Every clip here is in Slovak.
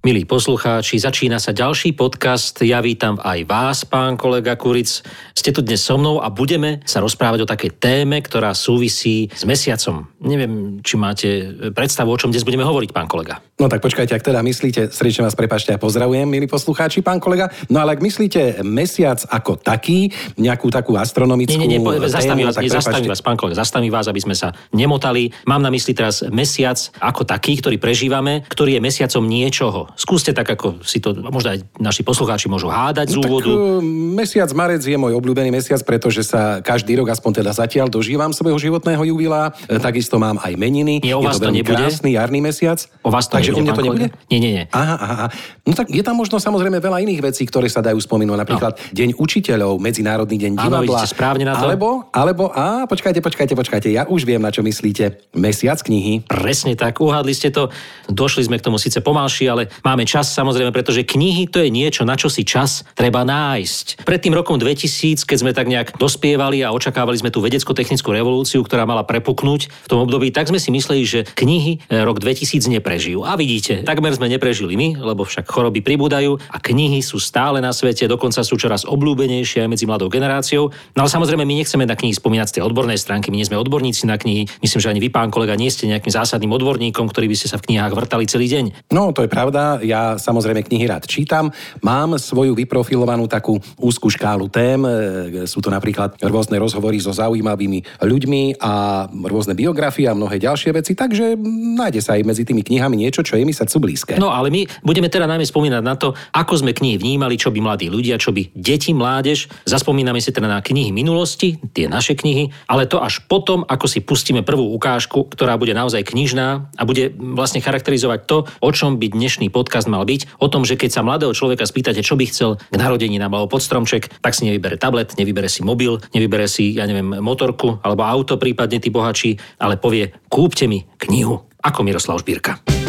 Milí poslucháči, začína sa ďalší podcast. Ja vítam aj vás, pán kolega Kuric. Ste tu dnes so mnou a budeme sa rozprávať o takej téme, ktorá súvisí s mesiacom. Neviem, či máte predstavu, o čom dnes budeme hovoriť, pán kolega. No tak počkajte, ak teda myslíte, srdečne vás prepačte a pozdravujem, milí poslucháči, pán kolega. No ale ak myslíte mesiac ako taký, nejakú takú astronomickú Nie, nie, nie, po, zastavím vás, tak nie, zastavím prepáčte. vás, pán kolega, zastavím vás, aby sme sa nemotali. Mám na mysli teraz mesiac ako taký, ktorý prežívame, ktorý je mesiacom niečoho. Skúste tak, ako si to, možno aj naši poslucháči môžu hádať z No, úvodu. Tak, e, mesiac marec je môj obľúbený mesiac, pretože sa každý rok, aspoň teda zatiaľ, dožívam svojho životného jubilá. E, Takisto mám aj meniny. Nie, je vás to to veľmi nebude? krásny jarný mesiac. O vás to Takže nebude, u mňa to nebude? Nie, nie, nie. Aha, aha, aha. No tak je tam možno samozrejme veľa iných vecí, ktoré sa dajú spomenúť. Napríklad no. Deň učiteľov, Medzinárodný deň Áno, divadla. vidíte, správne na to. Alebo, alebo, a počkajte, počkajte, počkajte, ja už viem, na čo myslíte. Mesiac knihy. Presne tak, uhádli ste to. Došli sme k tomu síce pomalšie, ale máme čas samozrejme, pretože knihy to je niečo, na čo si čas treba nájsť. Pred tým rokom 2000, keď sme tak nejak dospievali a očakávali sme tú vedecko-technickú revolúciu, ktorá mala prepuknúť v tom období, tak sme si mysleli, že knihy e, rok 2000 neprežijú. A vidíte, takmer sme neprežili my, lebo však choroby pribúdajú a knihy sú stále na svete, dokonca sú čoraz obľúbenejšie aj medzi mladou generáciou. No ale samozrejme, my nechceme na knihy spomínať z tej odbornej stránky, my nie sme odborníci na knihy. Myslím, že ani vy, pán kolega, nie ste nejakým zásadným odborníkom, ktorý by ste sa v knihách vrtali celý deň. No, to je pravda. Ja samozrejme knihy rád čítam. Mám svoju vyprofilovanú takú úzkú škálu tém. E, Sú to napríklad rôzne rozhovory so zaujímavými ľuďmi a rôzne biografie a mnohé ďalšie veci, takže nájde sa aj medzi tými knihami niečo, čo je mi srdcu blízke. No ale my budeme teda najmä spomínať na to, ako sme knihy vnímali, čo by mladí ľudia, čo by deti, mládež. Zaspomíname si teda na knihy minulosti, tie naše knihy, ale to až potom, ako si pustíme prvú ukážku, ktorá bude naozaj knižná a bude vlastne charakterizovať to, o čom by dnešný podcast mal byť. O tom, že keď sa mladého človeka spýtate, čo by chcel k narodeninám alebo pod stromček, tak si nevybere tablet, nevybere si mobil, nevybere si, ja neviem, motorku alebo auto, prípadne tí bohači, ale povie, kúpte mi knihu. Ako Miroslav Žbírka.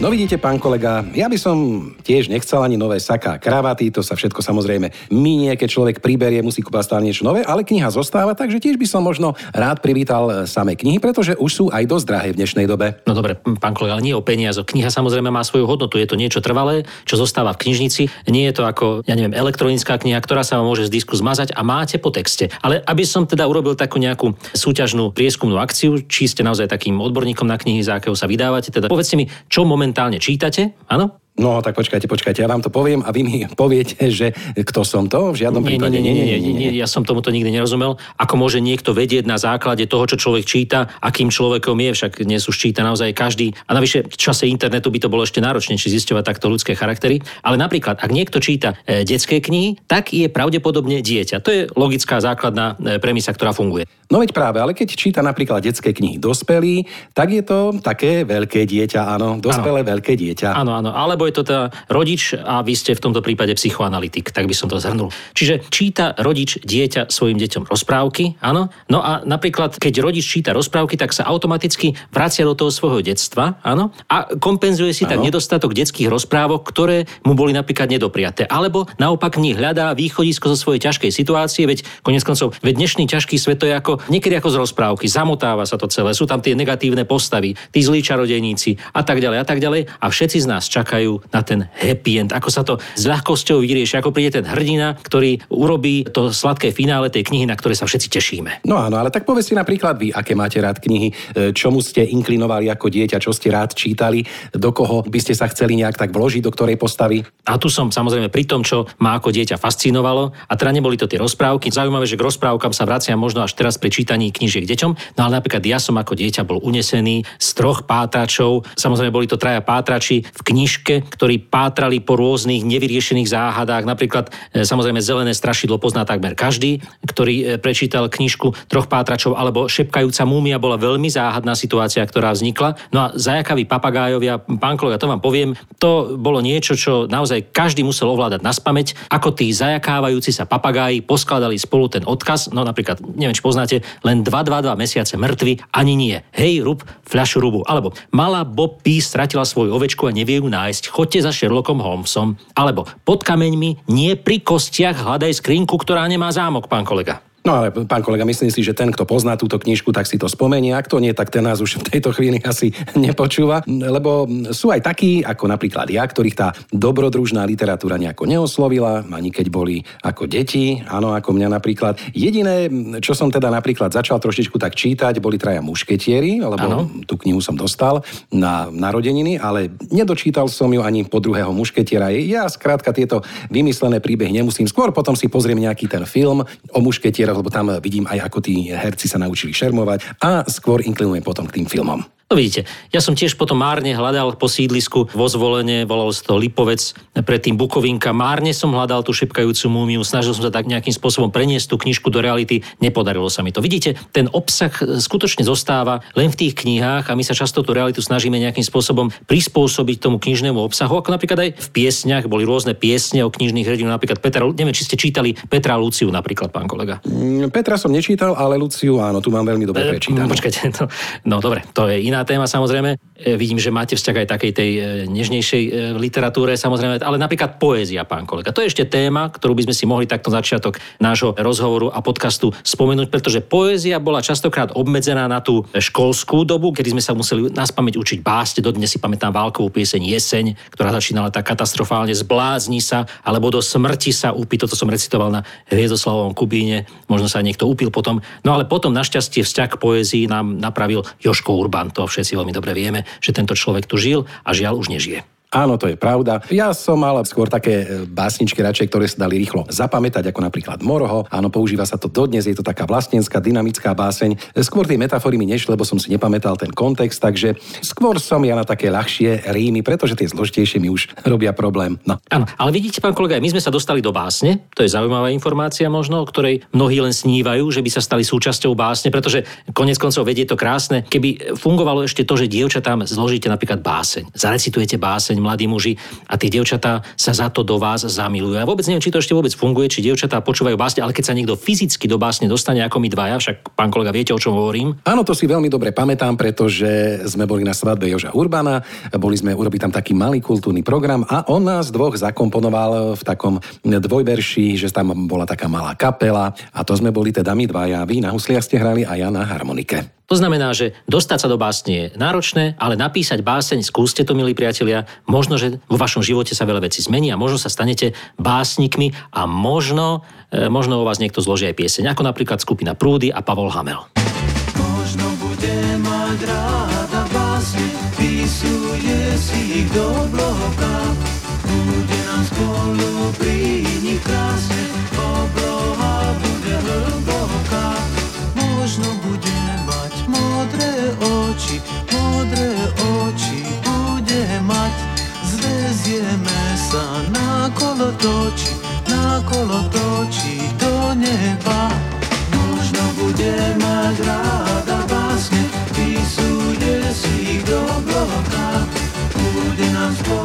No vidíte, pán kolega, ja by som tiež nechcel ani nové saká kravaty, to sa všetko samozrejme minie, keď človek priberie, musí kúpať stále niečo nové, ale kniha zostáva, takže tiež by som možno rád privítal samé knihy, pretože už sú aj dosť drahé v dnešnej dobe. No dobre, pán kolega, ale nie o peniazoch. Kniha samozrejme má svoju hodnotu, je to niečo trvalé, čo zostáva v knižnici. Nie je to ako, ja neviem, elektronická kniha, ktorá sa vám môže z disku zmazať a máte po texte. Ale aby som teda urobil takú nejakú súťažnú prieskumnú akciu, či ste naozaj takým odborníkom na knihy, za akého sa vydávate, teda povedzte mi, čo momentálne čítate, áno? No tak počkajte, počkajte, ja vám to poviem a vy mi poviete, že kto som to, v žiadnom Nie, nie, prípade nie, nie, nie, nie, nie, ja som tomuto nikdy nerozumel. Ako môže niekto vedieť na základe toho, čo človek číta, akým človekom je, však dnes už číta naozaj každý. A navyše v čase internetu by to bolo ešte náročnejšie zisťovať takto ľudské charaktery. Ale napríklad, ak niekto číta e, detské knihy, tak je pravdepodobne dieťa. To je logická základná e, premisa, ktorá funguje. No veď práve, ale keď číta napríklad detské knihy dospelý, tak je to také veľké dieťa, áno, dospelé veľké dieťa. Áno, áno, alebo je to teda rodič a vy ste v tomto prípade psychoanalytik, tak by som to zhrnul. Čiže číta rodič dieťa svojim deťom rozprávky, áno. No a napríklad, keď rodič číta rozprávky, tak sa automaticky vracia do toho svojho detstva, áno, a kompenzuje si tak Áno. nedostatok detských rozprávok, ktoré mu boli napríklad nedopriaté. Alebo naopak v nich hľadá východisko zo svojej ťažkej situácie, veď konec koncov, veď dnešný ťažký svet to je ako niekedy ako z rozprávky, zamotáva sa to celé, sú tam tie negatívne postavy, tí zlí čarodejníci a tak ďalej a tak ďalej a všetci z nás čakajú čakajú na ten happy end, ako sa to s ľahkosťou vyrieši, ako príde ten hrdina, ktorý urobí to sladké finále tej knihy, na ktoré sa všetci tešíme. No áno, ale tak povedzte napríklad vy, aké máte rád knihy, e, čomu ste inklinovali ako dieťa, čo ste rád čítali, do koho by ste sa chceli nejak tak vložiť, do ktorej postavy. A tu som samozrejme pri tom, čo ma ako dieťa fascinovalo. A teda neboli to tie rozprávky. Zaujímavé, že k rozprávkam sa vraciam možno až teraz pri čítaní knížiek deťom. No ale napríklad ja som ako dieťa bol unesený z troch pátračov. Samozrejme boli to traja pátrači v knižke, ktorí pátrali po rôznych nevyriešených záhadách. Napríklad e, samozrejme zelené strašidlo pozná takmer každý, ktorý e, prečítal knižku troch pátračov, alebo šepkajúca múmia bola veľmi záhadná situácia, ktorá vznikla. No a zajakaví papagájovia, pán kolega, to vám poviem, to bolo niečo, čo naozaj každý musel ovládať na spameť, ako tí zajakávajúci sa papagáji poskladali spolu ten odkaz, no napríklad, neviem, či poznáte, len 2-2-2 mesiace mŕtvy, ani nie. Hej, rub, fľašu rubu. Alebo malá Bob P stratila svoju ovečku a nevie ju nájsť, choďte za Sherlockom Holmesom. Alebo pod kameňmi, nie pri kostiach, hľadaj skrinku, ktorá nemá zámok, pán kolega. No ale pán kolega, myslím si, že ten, kto pozná túto knižku, tak si to spomenie. Ak to nie, tak ten nás už v tejto chvíli asi nepočúva. Lebo sú aj takí, ako napríklad ja, ktorých tá dobrodružná literatúra nejako neoslovila, ani keď boli ako deti, áno, ako mňa napríklad. Jediné, čo som teda napríklad začal trošičku tak čítať, boli traja mušketieri, lebo Áno. tú knihu som dostal na narodeniny, ale nedočítal som ju ani po druhého mušketiera. Ja skrátka tieto vymyslené príbehy nemusím. Skôr potom si pozriem nejaký ten film o lebo tam vidím aj ako tí herci sa naučili šermovať a skôr inklinujem potom k tým filmom. No vidíte, ja som tiež potom márne hľadal po sídlisku vo zvolenie, volal sa to Lipovec, predtým Bukovinka. Márne som hľadal tú šepkajúcu múmiu, snažil som sa tak nejakým spôsobom preniesť tú knižku do reality, nepodarilo sa mi to. Vidíte, ten obsah skutočne zostáva len v tých knihách a my sa často tú realitu snažíme nejakým spôsobom prispôsobiť tomu knižnému obsahu, ako napríklad aj v piesniach boli rôzne piesne o knižných hrdinoch, napríklad Petra, neviem, či ste čítali Petra Luciu napríklad, pán kolega. Mm, Petra som nečítal, ale Luciu áno, tu mám veľmi dobre E, prečítanú. Počkajte, no, no dobre, to je iná téma samozrejme. E, vidím, že máte vzťah aj takej tej e, nežnejšej e, literatúre samozrejme, ale napríklad poézia, pán kolega. To je ešte téma, ktorú by sme si mohli takto začiatok nášho rozhovoru a podcastu spomenúť, pretože poézia bola častokrát obmedzená na tú školskú dobu, kedy sme sa museli nás pamäť učiť básne. Dodnes si pamätám válkovú pieseň Jeseň, ktorá začínala tak katastrofálne zblázni sa, alebo do smrti sa upí. Toto som recitoval na Hviezdoslavovom Kubíne. Možno sa niekto upil potom. No ale potom našťastie vzťah k poézii nám napravil Joško Urban. To všetci veľmi dobre vieme, že tento človek tu žil a žiaľ už nežije. Áno, to je pravda. Ja som mal skôr také e, básničky radšej, ktoré sa dali rýchlo zapamätať, ako napríklad Morho. Áno, používa sa to dodnes, je to taká vlastenská, dynamická báseň. Skôr tie metafory mi nešli, lebo som si nepamätal ten kontext, takže skôr som ja na také ľahšie rímy, pretože tie zložitejšie mi už robia problém. No. Áno, ale vidíte, pán kolega, my sme sa dostali do básne. To je zaujímavá informácia možno, o ktorej mnohí len snívajú, že by sa stali súčasťou básne, pretože konec koncov vedie to krásne. Keby fungovalo ešte to, že dievčatám zložíte napríklad báseň, zarecitujete báseň mladí muži a tie dievčatá sa za to do vás zamilujú. Ja vôbec neviem, či to ešte vôbec funguje, či dievčatá počúvajú básne, ale keď sa niekto fyzicky do básne dostane ako my dvaja, však pán kolega viete, o čom hovorím, Áno, to si veľmi dobre pamätám, pretože sme boli na svadbe Joža Urbana, boli sme urobiť tam taký malý kultúrny program a on nás dvoch zakomponoval v takom dvojverši, že tam bola taká malá kapela a to sme boli teda my dvaja. Vy na husliach ste hrali a ja na harmonike. To znamená, že dostať sa do básne je náročné, ale napísať báseň, skúste to, milí priatelia, možno, že vo vašom živote sa veľa vecí zmení a možno sa stanete básnikmi a možno, e, možno o vás niekto zloží aj pieseň, ako napríklad skupina Prúdy a Pavol Hamel. Možno bude mať ráda básne, si ich do bloka. Bude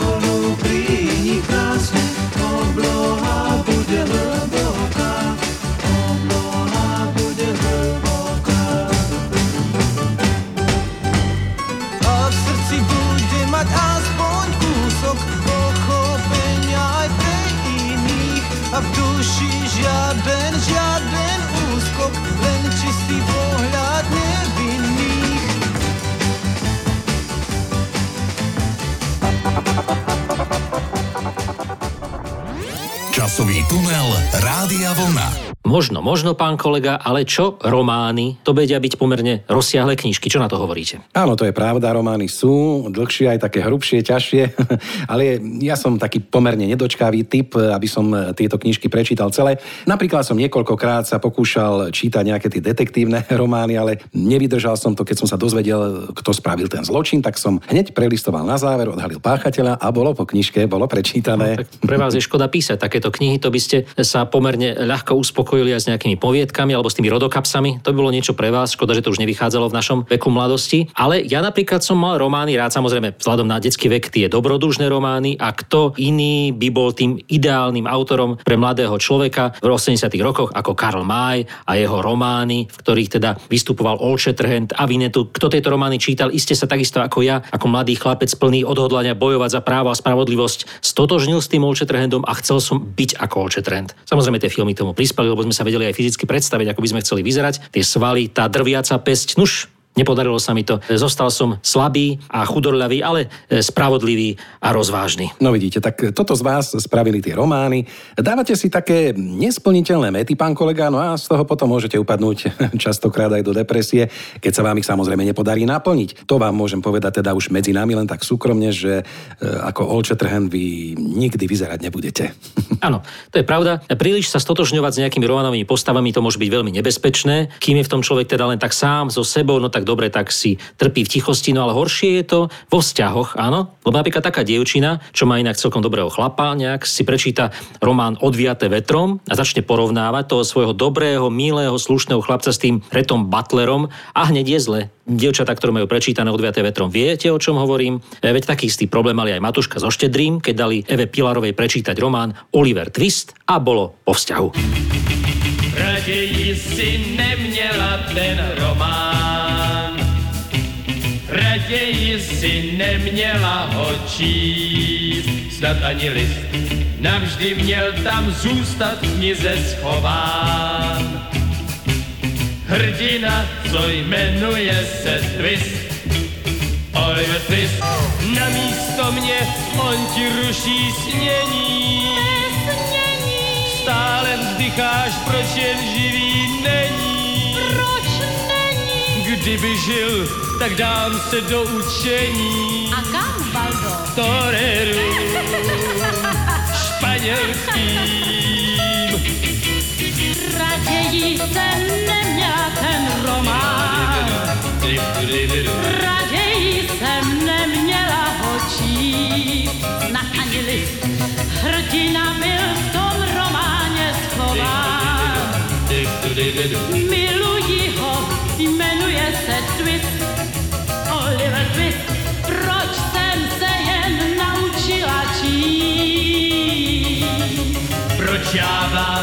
Možno, možno, pán kolega, ale čo romány? To vedia byť pomerne rozsiahle knižky. Čo na to hovoríte? Áno, to je pravda, romány sú dlhšie, aj také hrubšie, ťažšie, ale ja som taký pomerne nedočkavý typ, aby som tieto knižky prečítal celé. Napríklad som niekoľkokrát sa pokúšal čítať nejaké tie detektívne romány, ale nevydržal som to, keď som sa dozvedel, kto spravil ten zločin, tak som hneď prelistoval na záver, odhalil páchateľa a bolo po knižke, bolo prečítané. Tak pre vás je škoda písať takéto knihy, to by ste sa pomerne ľahko uspokojili aj s nejakými poviedkami alebo s tými rodokapsami. To by bolo niečo pre vás, škoda, že to už nevychádzalo v našom veku mladosti. Ale ja napríklad som mal romány rád, samozrejme, vzhľadom na detský vek, tie dobrodružné romány a kto iný by bol tým ideálnym autorom pre mladého človeka v 80 rokoch ako Karl May a jeho romány, v ktorých teda vystupoval Trhent a Vinetu. Kto tieto romány čítal, iste sa takisto ako ja, ako mladý chlapec plný odhodlania bojovať za právo a spravodlivosť, stotožnil s tým Olče Trhentom a chcel som byť ako Trhent. Samozrejme, tie filmy tomu prispeli, lebo sme sa vedeli aj fyzicky predstaviť, ako by sme chceli vyzerať. Tie svaly, tá drviaca pesť, nuž, Nepodarilo sa mi to. Zostal som slabý a chudorľavý, ale e, spravodlivý a rozvážny. No vidíte, tak toto z vás spravili tie romány. Dávate si také nesplniteľné mety, pán kolega, no a z toho potom môžete upadnúť častokrát aj do depresie, keď sa vám ich samozrejme nepodarí naplniť. To vám môžem povedať teda už medzi nami len tak súkromne, že e, ako Olče Trhen vy nikdy vyzerať nebudete. Áno, to je pravda. Príliš sa stotožňovať s nejakými románovými postavami to môže byť veľmi nebezpečné. Kým je v tom človek teda len tak sám so sebou, no tak dobre, tak si trpí v tichosti, no ale horšie je to vo vzťahoch, áno? Lebo napríklad taká dievčina, čo má inak celkom dobrého chlapa, nejak si prečíta román Odviaté vetrom a začne porovnávať toho svojho dobrého, milého, slušného chlapca s tým Retom Butlerom a hneď je zle. Dievčatá, ktoré majú prečítané Odviaté vetrom, viete, o čom hovorím? E, Veď taký istý problém mali aj Matuška so Štedrým, keď dali Eve Pilarovej prečítať román Oliver Twist a bolo po vzťahu. Raději si neměla ten román. Raději si neměla ho číst, snad ani list. Navždy měl tam zůstat v knize schován. Hrdina, co jmenuje se Twist, Oliver Twist, na místo mě on ti ruší snění. Stále vzdycháš, proč jen živý není. Kdyby žil, tak dám se do učení. A kam, Baldo? Toreru španělským. Raději jsem neměla ten román. Raději jsem neměla ho číst. Snad ani list. Hrdina byl v tom románě schován.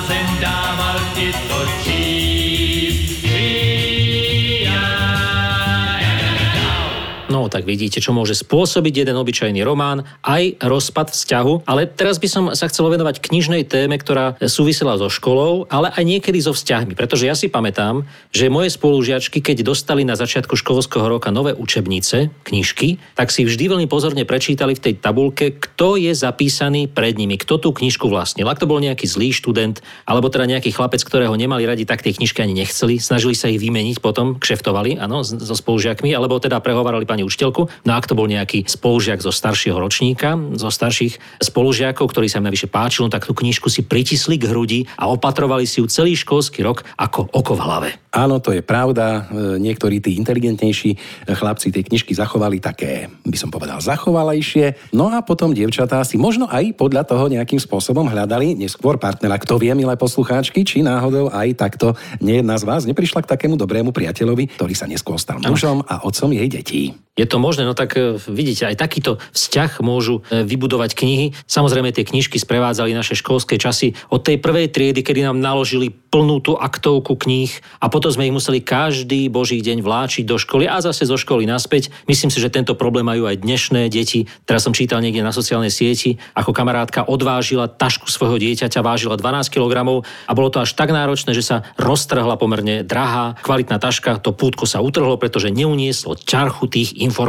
thousand dollars. Tak vidíte, čo môže spôsobiť jeden obyčajný román, aj rozpad vzťahu. Ale teraz by som sa chcel venovať knižnej téme, ktorá súvisela so školou, ale aj niekedy so vzťahmi. Pretože ja si pamätám, že moje spolužiačky, keď dostali na začiatku školského roka nové učebnice, knižky, tak si vždy veľmi pozorne prečítali v tej tabulke, kto je zapísaný pred nimi, kto tú knižku vlastnil. Ak to bol nejaký zlý študent, alebo teda nejaký chlapec, ktorého nemali radi, tak tie knižky ani nechceli, snažili sa ich vymeniť potom, kšeftovali, áno, so spolužiakmi, alebo teda prehovárali pani učiteľku. No ak to bol nejaký spolužiak zo staršieho ročníka, zo starších spolužiakov, ktorý sa im najvyššie páčil, tak tú knižku si pritisli k hrudi a opatrovali si ju celý školský rok ako oko v hlave. Áno, to je pravda. E, Niektorí tí inteligentnejší e, chlapci tie knižky zachovali také, by som povedal, zachovalejšie. No a potom dievčatá si možno aj podľa toho nejakým spôsobom hľadali neskôr partnera. Kto vie, milé poslucháčky, či náhodou aj takto nie jedna z vás neprišla k takému dobrému priateľovi, ktorý sa neskôr stal mužom a otcom jej detí. Je to možné, no tak e, vidíte, aj takýto vzťah môžu e, vybudovať knihy. Samozrejme, tie knižky sprevádzali naše školské časy od tej prvej triedy, kedy nám naložili plnú tú aktovku kníh a potom sme ich museli každý boží deň vláčiť do školy a zase zo školy naspäť. Myslím si, že tento problém majú aj dnešné deti. Teraz som čítal niekde na sociálnej sieti, ako kamarátka odvážila tašku svojho dieťaťa, vážila 12 kg a bolo to až tak náročné, že sa roztrhla pomerne drahá, kvalitná taška, to pútko sa utrhlo, pretože neunieslo ťarchu tých informácií,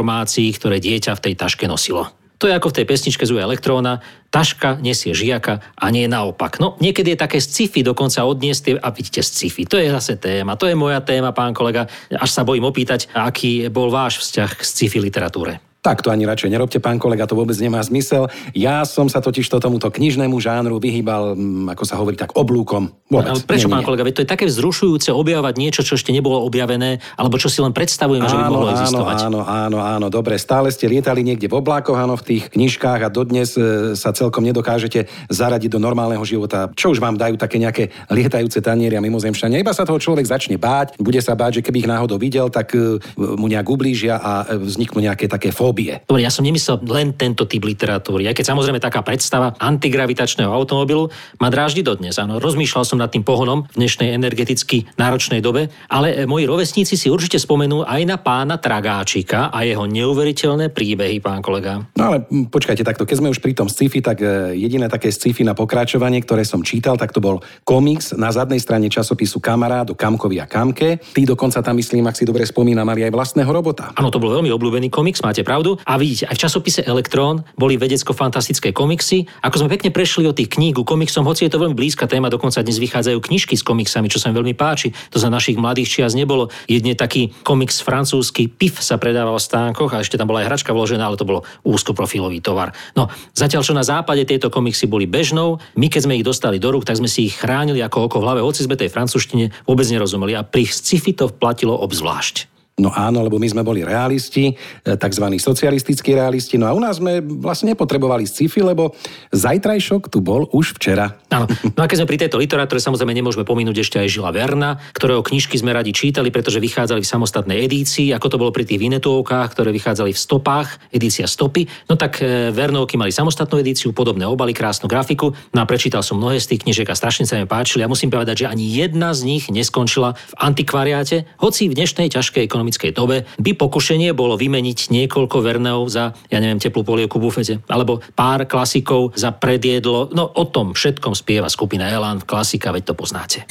ktoré dieťa v tej taške nosilo. To je ako v tej pesničke Zuje elektróna, taška nesie žiaka a nie naopak. No niekedy je také sci-fi dokonca odniesť a vidíte sci-fi, to je zase téma, to je moja téma, pán kolega, až sa bojím opýtať, aký bol váš vzťah k sci-fi literatúre. Tak to ani radšej nerobte, pán kolega, to vôbec nemá zmysel. Ja som sa totiž to tomuto knižnému žánru vyhýbal, mm, ako sa hovorí, tak oblúkom. Vôbec. Ale prečo, Nie, nie, pán kolega? Veď to je také vzrušujúce objavovať niečo, čo ešte nebolo objavené, alebo čo si len predstavujeme, že by mohlo existovať. Áno, áno, áno, dobre. Stále ste lietali niekde v oblákoch, áno, v tých knižkách a dodnes e, sa celkom nedokážete zaradiť do normálneho života. Čo už vám dajú také nejaké lietajúce taniere a mimozemšťania. Iba sa toho človek začne báť, bude sa báť, že keby ich náhodou videl, tak e, mu nejak ublížia a e, vzniknú nejaké také fóbie. Dobre, ja som nemyslel len tento typ literatúry, aj keď samozrejme taká predstava antigravitačného automobilu ma dráždi dodnes. Áno, rozmýšľal som nad tým pohonom v dnešnej energeticky náročnej dobe, ale e, moji rovesníci si určite spomenú aj na pána Tragáčika a jeho neuveriteľné príbehy, pán kolega. No ale počkajte takto, keď sme už pri tom sci-fi, tak e, jediné také sci-fi na pokračovanie, ktoré som čítal, tak to bol komiks na zadnej strane časopisu Kamarát o Kamkovi a Kamke. Tí dokonca tam, myslím, ak si dobre spomínam, mali aj vlastného robota. Áno, to bol veľmi obľúbený komiks, máte pravdu. A vidíte, aj v časopise Elektrón boli vedecko-fantastické komiksy. Ako sme pekne prešli od tých kníh komiksom, hoci je to veľmi blízka téma, dokonca dnes vychádzajú knižky s komiksami, čo sa mi veľmi páči. To za našich mladých čias nebolo. Jedne taký komiks francúzsky PIF sa predával v stánkoch a ešte tam bola aj hračka vložená, ale to bolo úzkoprofilový tovar. No, zatiaľ čo na západe tieto komiksy boli bežnou, my keď sme ich dostali do rúk, tak sme si ich chránili ako oko v hlave, hoci sme tej francúzštine vôbec nerozumeli a pri sci-fi to platilo obzvlášť. No áno, lebo my sme boli realisti, e, tzv. socialistickí realisti, no a u nás sme vlastne nepotrebovali sci-fi, lebo zajtrajšok tu bol už včera. Áno. No a keď sme pri tejto literatúre, samozrejme nemôžeme pominúť ešte aj Žila Verna, ktorého knižky sme radi čítali, pretože vychádzali v samostatnej edícii, ako to bolo pri tých Vinetuovkách, ktoré vychádzali v stopách, edícia stopy. No tak e, Vernovky mali samostatnú edíciu, podobné obaly, krásnu grafiku. No a prečítal som mnohé z tých knižiek a strašne sa mi páčili. A musím povedať, že ani jedna z nich neskončila v antikvariáte, hoci v dnešnej ťažkej ekonomickej dobe by pokušenie bolo vymeniť niekoľko Vernov za, ja neviem, teplú polievku v bufete, alebo pár klasikov za predjedlo. No o tom všetkom spieva skupina Elan, klasika, veď to poznáte.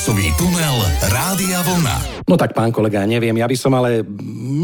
Časový tunel Rádia Vlna. No tak, pán kolega, neviem, ja by som ale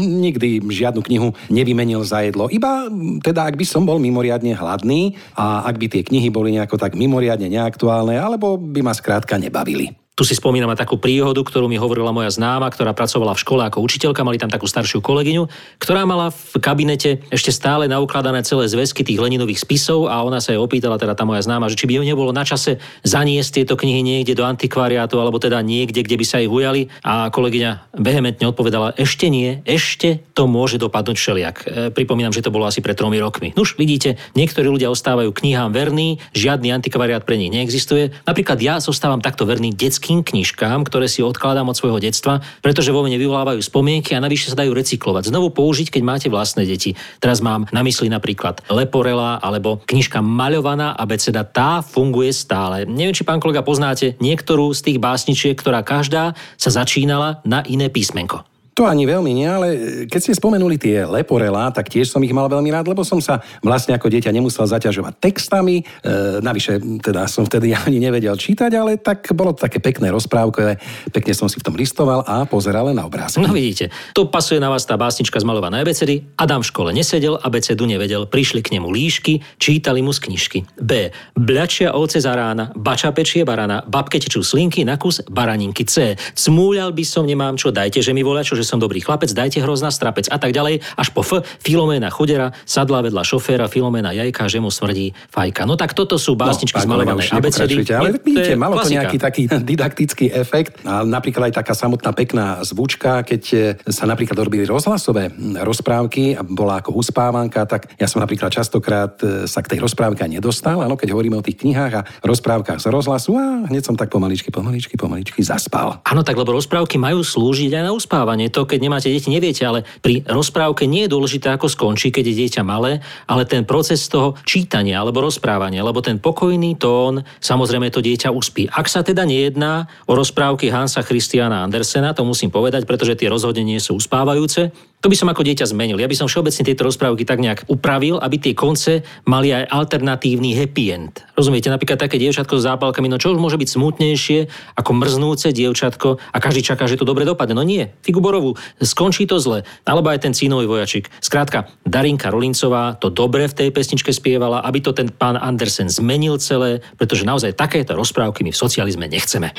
nikdy žiadnu knihu nevymenil za jedlo. Iba teda, ak by som bol mimoriadne hladný a ak by tie knihy boli nejako tak mimoriadne neaktuálne, alebo by ma skrátka nebavili. Tu si spomínam na takú príhodu, ktorú mi hovorila moja známa, ktorá pracovala v škole ako učiteľka, mali tam takú staršiu kolegyňu, ktorá mala v kabinete ešte stále naukladané celé zväzky tých Leninových spisov a ona sa jej opýtala, teda tá moja známa, že či by nebolo na čase zaniesť tieto knihy niekde do antikvariátu alebo teda niekde, kde by sa ich ujali. A kolegyňa vehementne odpovedala, ešte nie, ešte to môže dopadnúť všeliak. E, pripomínam, že to bolo asi pred tromi rokmi. Nuž, vidíte, niektorí ľudia ostávajú knihám verní, žiadny antikvariát pre nich neexistuje. Napríklad ja zostávam takto verný detským knižkám, ktoré si odkladám od svojho detstva, pretože vo mne vyvolávajú spomienky a navyše sa dajú recyklovať. Znovu použiť, keď máte vlastné deti. Teraz mám na mysli napríklad Leporela alebo knižka Maľovaná abeceda, tá funguje stále. Neviem, či pán kolega poznáte niektorú z tých básničiek, ktorá každá sa začínala na iné písmenko. To ani veľmi nie, ale keď ste spomenuli tie leporelá, tak tiež som ich mal veľmi rád, lebo som sa vlastne ako dieťa nemusel zaťažovať textami. E, navyše, teda som vtedy ani nevedel čítať, ale tak bolo to také pekné rozprávkové. Pekne som si v tom listoval a pozeral na obrázky. No vidíte, to pasuje na vás tá básnička zmalovaná abecedy. Adam v škole nesedel, abecedu nevedel, prišli k nemu líšky, čítali mu z knižky. B. Bľačia ovce za rána, bača pečie barana, babke tečú slinky na kus, baraninky C. Cmúľal by som, nemám čo, dajte, že mi voľa, čo, že som dobrý chlapec, dajte hroz na strapec a tak ďalej, až po F, Filoména chudera, sadla vedľa šoféra, Filoména jajka, že mu smrdí fajka. No tak toto sú básničky pán kolega, zmalované abecedy. Ale vidíte, malo to nejaký taký didaktický efekt. A napríklad aj taká samotná pekná zvučka, keď e, sa napríklad robili rozhlasové mm, rozprávky a bola ako uspávanka, tak ja som napríklad častokrát e, sa k tej rozprávke nedostal, áno, keď hovoríme o tých knihách a rozprávkach z rozhlasu a hneď som tak pomaličky, pomaličky, pomaličky zaspal. Áno, tak lebo rozprávky majú slúžiť aj na uspávanie. To, keď nemáte deti, neviete, ale pri rozprávke nie je dôležité, ako skončí, keď je dieťa malé, ale ten proces toho čítania alebo rozprávania, lebo ten pokojný tón, samozrejme to dieťa uspí. Ak sa teda nejedná o rozprávky Hansa Christiana Andersena, to musím povedať, pretože tie rozhodne nie sú uspávajúce, to by som ako dieťa zmenil. Ja by som všeobecne tieto rozprávky tak nejak upravil, aby tie konce mali aj alternatívny happy end. Rozumiete, napríklad také dievčatko s zápalkami, no čo už môže byť smutnejšie ako mrznúce dievčatko a každý čaká, že to dobre dopadne. No nie, figu borovú, skončí to zle. Alebo aj ten cínový vojačik. Skrátka, Darinka Rolincová to dobre v tej pesničke spievala, aby to ten pán Andersen zmenil celé, pretože naozaj takéto rozprávky my v socializme nechceme.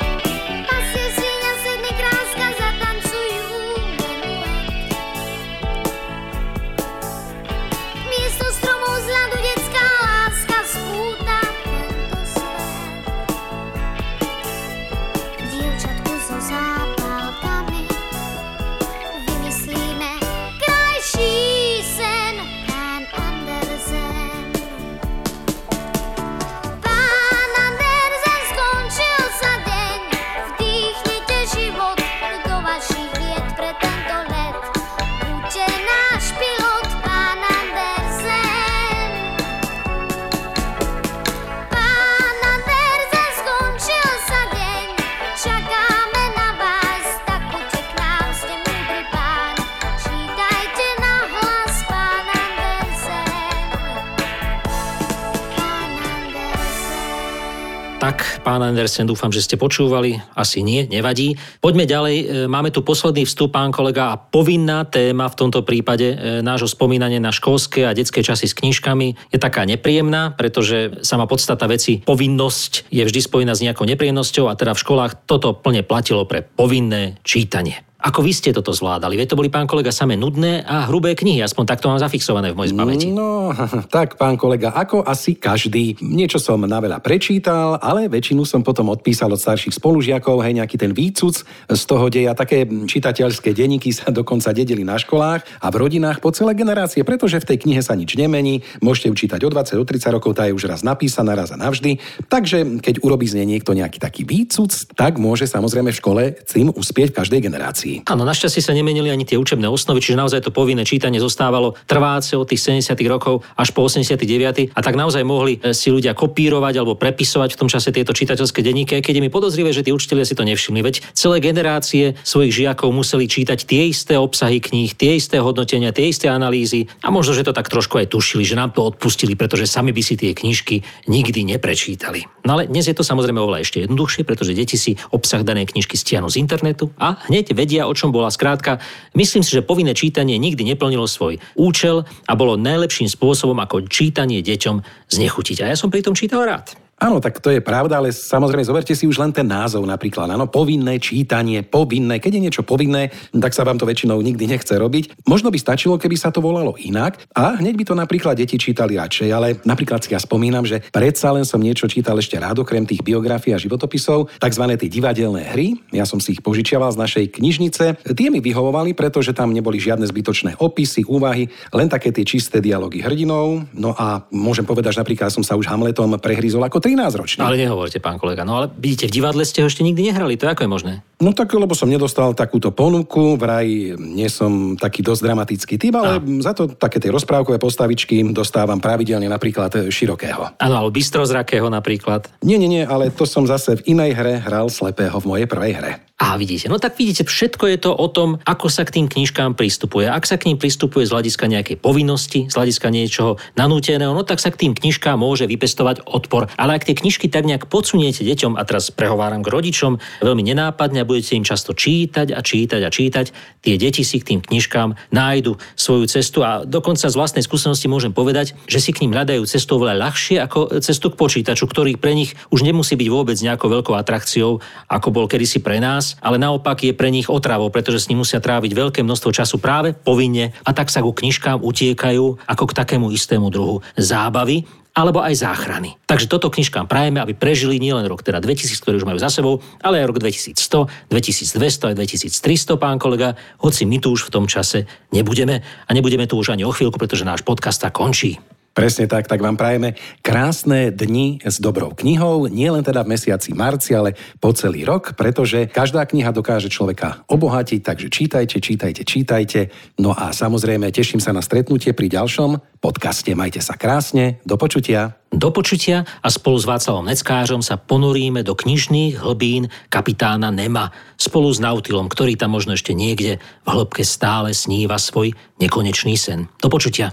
Pán Andersen, dúfam, že ste počúvali. Asi nie, nevadí. Poďme ďalej. E, Máme tu posledný vstup, pán kolega, a povinná téma v tomto prípade e, nášho spomínania na školské a detské časy s knižkami je taká nepríjemná, pretože sama podstata veci, povinnosť je vždy spojená s nejakou nepríjemnosťou a teda v školách toto plne platilo pre povinné čítanie. Ako vy ste toto zvládali? Veď to boli, pán kolega, samé nudné a hrubé knihy, aspoň takto mám zafixované v mojej pamäti. No, tak, pán kolega, ako asi každý. Niečo som na veľa prečítal, ale väčšinu som potom odpísal od starších spolužiakov, hej, nejaký ten výcuc z toho deja. Také čitateľské denníky sa dokonca dedili na školách a v rodinách po celé generácie, pretože v tej knihe sa nič nemení. Môžete ju čítať o 20, o 30 rokov, tá je už raz napísaná, raz a navždy. Takže keď urobí z nej niekto nejaký taký výcuc, tak môže samozrejme v škole tým uspieť v každej generácii. Áno, našťastie sa nemenili ani tie učebné osnovy, čiže naozaj to povinné čítanie zostávalo trváce od tých 70. rokov až po 89. a tak naozaj mohli e, si ľudia kopírovať alebo prepisovať v tom čase tieto čitateľské denníky, keď je mi podozrivé, že tí učitelia si to nevšimli. Veď celé generácie svojich žiakov museli čítať tie isté obsahy kníh, tie isté hodnotenia, tie isté analýzy a možno, že to tak trošku aj tušili, že nám to odpustili, pretože sami by si tie knižky nikdy neprečítali. No ale dnes je to samozrejme oveľa ešte jednoduchšie, pretože deti si obsah danej knižky stiahnu z internetu a hneď vedia, o čom bola. Skrátka, myslím si, že povinné čítanie nikdy neplnilo svoj účel a bolo najlepším spôsobom, ako čítanie deťom znechutiť. A ja som pri tom čítal rád. Áno, tak to je pravda, ale samozrejme zoberte si už len ten názov napríklad. Áno, povinné čítanie, povinné. Keď je niečo povinné, tak sa vám to väčšinou nikdy nechce robiť. Možno by stačilo, keby sa to volalo inak a hneď by to napríklad deti čítali radšej, ale napríklad si ja spomínam, že predsa len som niečo čítal ešte rád okrem tých biografií a životopisov, tzv. tie divadelné hry. Ja som si ich požičiaval z našej knižnice. Tie mi vyhovovali, pretože tam neboli žiadne zbytočné opisy, úvahy, len také tie čisté dialógy hrdinov. No a môžem povedať, že napríklad som sa už Hamletom prehryzol ako 13 ročný. Ale nehovorte, pán kolega. No ale vidíte, v divadle ste ho ešte nikdy nehrali, to ako je možné? No tak, lebo som nedostal takúto ponuku, vraj nie som taký dosť dramatický typ, ale za to také tie rozprávkové postavičky dostávam pravidelne napríklad e, Širokého. Áno, alebo Bystrozrakého napríklad. Nie, nie, nie, ale to som zase v inej hre hral slepého v mojej prvej hre. A vidíte, no tak vidíte, všetko je to o tom, ako sa k tým knižkám pristupuje. Ak sa k ním pristupuje z hľadiska nejakej povinnosti, z hľadiska niečoho nanúteného, no tak sa k tým knižkám môže vypestovať odpor. Ale ak tie knižky tak nejak podsuniete deťom, a teraz prehováram k rodičom, veľmi nenápadne a budete im často čítať a čítať a čítať, tie deti si k tým knižkám nájdu svoju cestu a dokonca z vlastnej skúsenosti môžem povedať, že si k ním hľadajú cestu oveľa ľahšie ako cestu k počítaču, ktorý pre nich už nemusí byť vôbec nejakou veľkou atrakciou, ako bol kedysi pre nás, ale naopak je pre nich otravou, pretože s ním musia tráviť veľké množstvo času práve povinne a tak sa ku knižkám utiekajú ako k takému istému druhu zábavy alebo aj záchrany. Takže toto knižkám prajeme, aby prežili nielen rok teda 2000, ktorý už majú za sebou, ale aj rok 2100, 2200 aj 2300, pán kolega, hoci my tu už v tom čase nebudeme a nebudeme tu už ani o chvíľku, pretože náš podcast sa končí. Presne tak, tak vám prajeme krásne dni s dobrou knihou, nie len teda v mesiaci marci, ale po celý rok, pretože každá kniha dokáže človeka obohatiť, takže čítajte, čítajte, čítajte. No a samozrejme teším sa na stretnutie pri ďalšom podcaste. Majte sa krásne, do počutia. Do počutia a spolu s Václavom Neckářom sa ponoríme do knižných hlbín kapitána Nema spolu s Nautilom, ktorý tam možno ešte niekde v hĺbke stále sníva svoj nekonečný sen. Do počutia.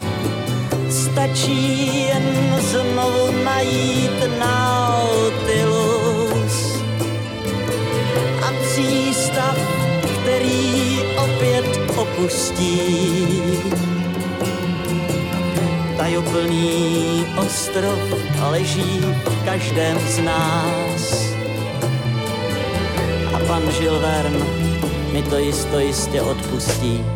Stačí jen znovu najít Nautilus a přístav, který opět opustí. Tajuplný ostrov leží v každém z nás. A pan Žilvern mi to jisto jistě odpustí.